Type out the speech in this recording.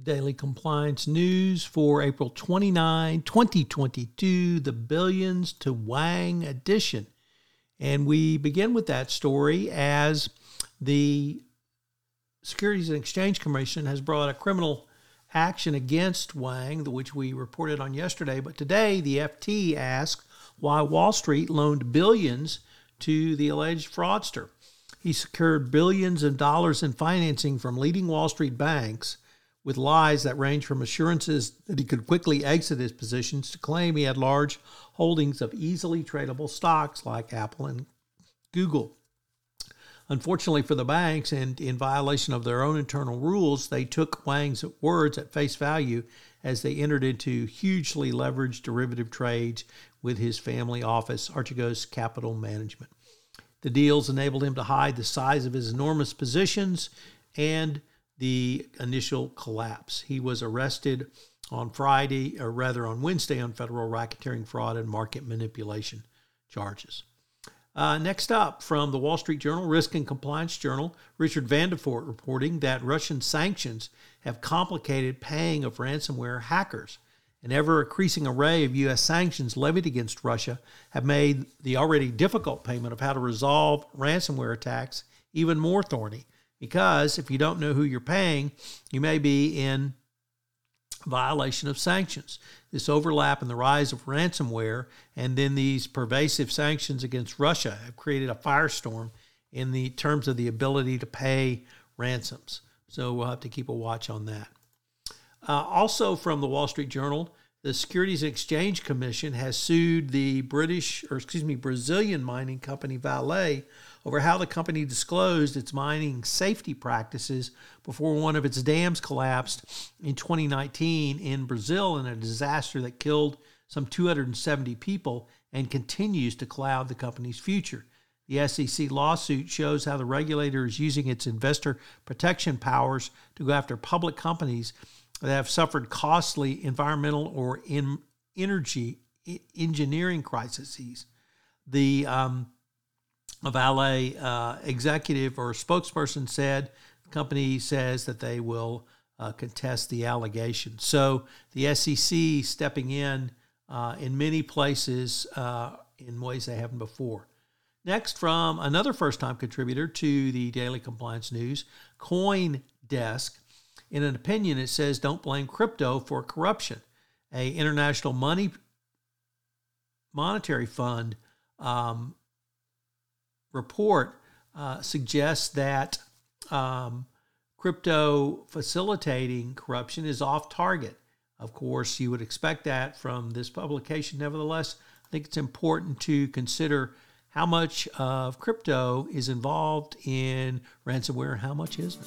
Daily Compliance News for April 29, 2022, the Billions to Hwang edition. And we begin with that story as the Securities and Exchange Commission has brought a criminal action against Hwang, which we reported on yesterday. But today, the FT asked why Wall Street loaned billions to the alleged fraudster. He secured billions of dollars in financing from leading Wall Street banks with lies that range from assurances that he could quickly exit his positions to claim he had large holdings of easily tradable stocks like Apple and Google. Unfortunately for the banks, and in violation of their own internal rules, they took Hwang's words at face value as they entered into hugely leveraged derivative trades with his family office, Archegos Capital Management. The deals enabled him to hide the size of his enormous positions and the initial collapse. He was arrested on Friday, or rather on Wednesday, on federal racketeering fraud and market manipulation charges. Uh, next up, from the Wall Street Journal, Risk and Compliance Journal, Richard Vanderford reporting that Russian sanctions have complicated paying of ransomware hackers. An ever increasing array of U.S. sanctions levied against Russia have made the already difficult payment of how to resolve ransomware attacks even more thorny because if you don't know who you're paying, you may be in violation of sanctions. This overlap and the rise of ransomware and then these pervasive sanctions against Russia have created a firestorm in the terms of the ability to pay ransoms. So we'll have to keep a watch on that. Uh, also from the Wall Street Journal, the Securities and Exchange Commission has sued the British, or excuse me, Brazilian mining company Vale over how the company disclosed its mining safety practices before one of its dams collapsed in 2019 in Brazil in a disaster that killed some 270 people and continues to cloud the company's future. The SEC lawsuit shows how the regulator is using its investor protection powers to go after public companies that have suffered costly environmental or in energy engineering crises. The um, Vale uh, executive or spokesperson said the company says that they will uh, contest the allegation. So the SEC stepping in uh, in many places uh, in ways they haven't before. Next, from another first time contributor to the Daily Compliance News, Coindesk. In an opinion, it says don't blame crypto for corruption. A international money monetary fund um, report uh, suggests that um, crypto facilitating corruption is off target. Of course, you would expect that from this publication. Nevertheless, I think it's important to consider how much of crypto is involved in ransomware and how much isn't.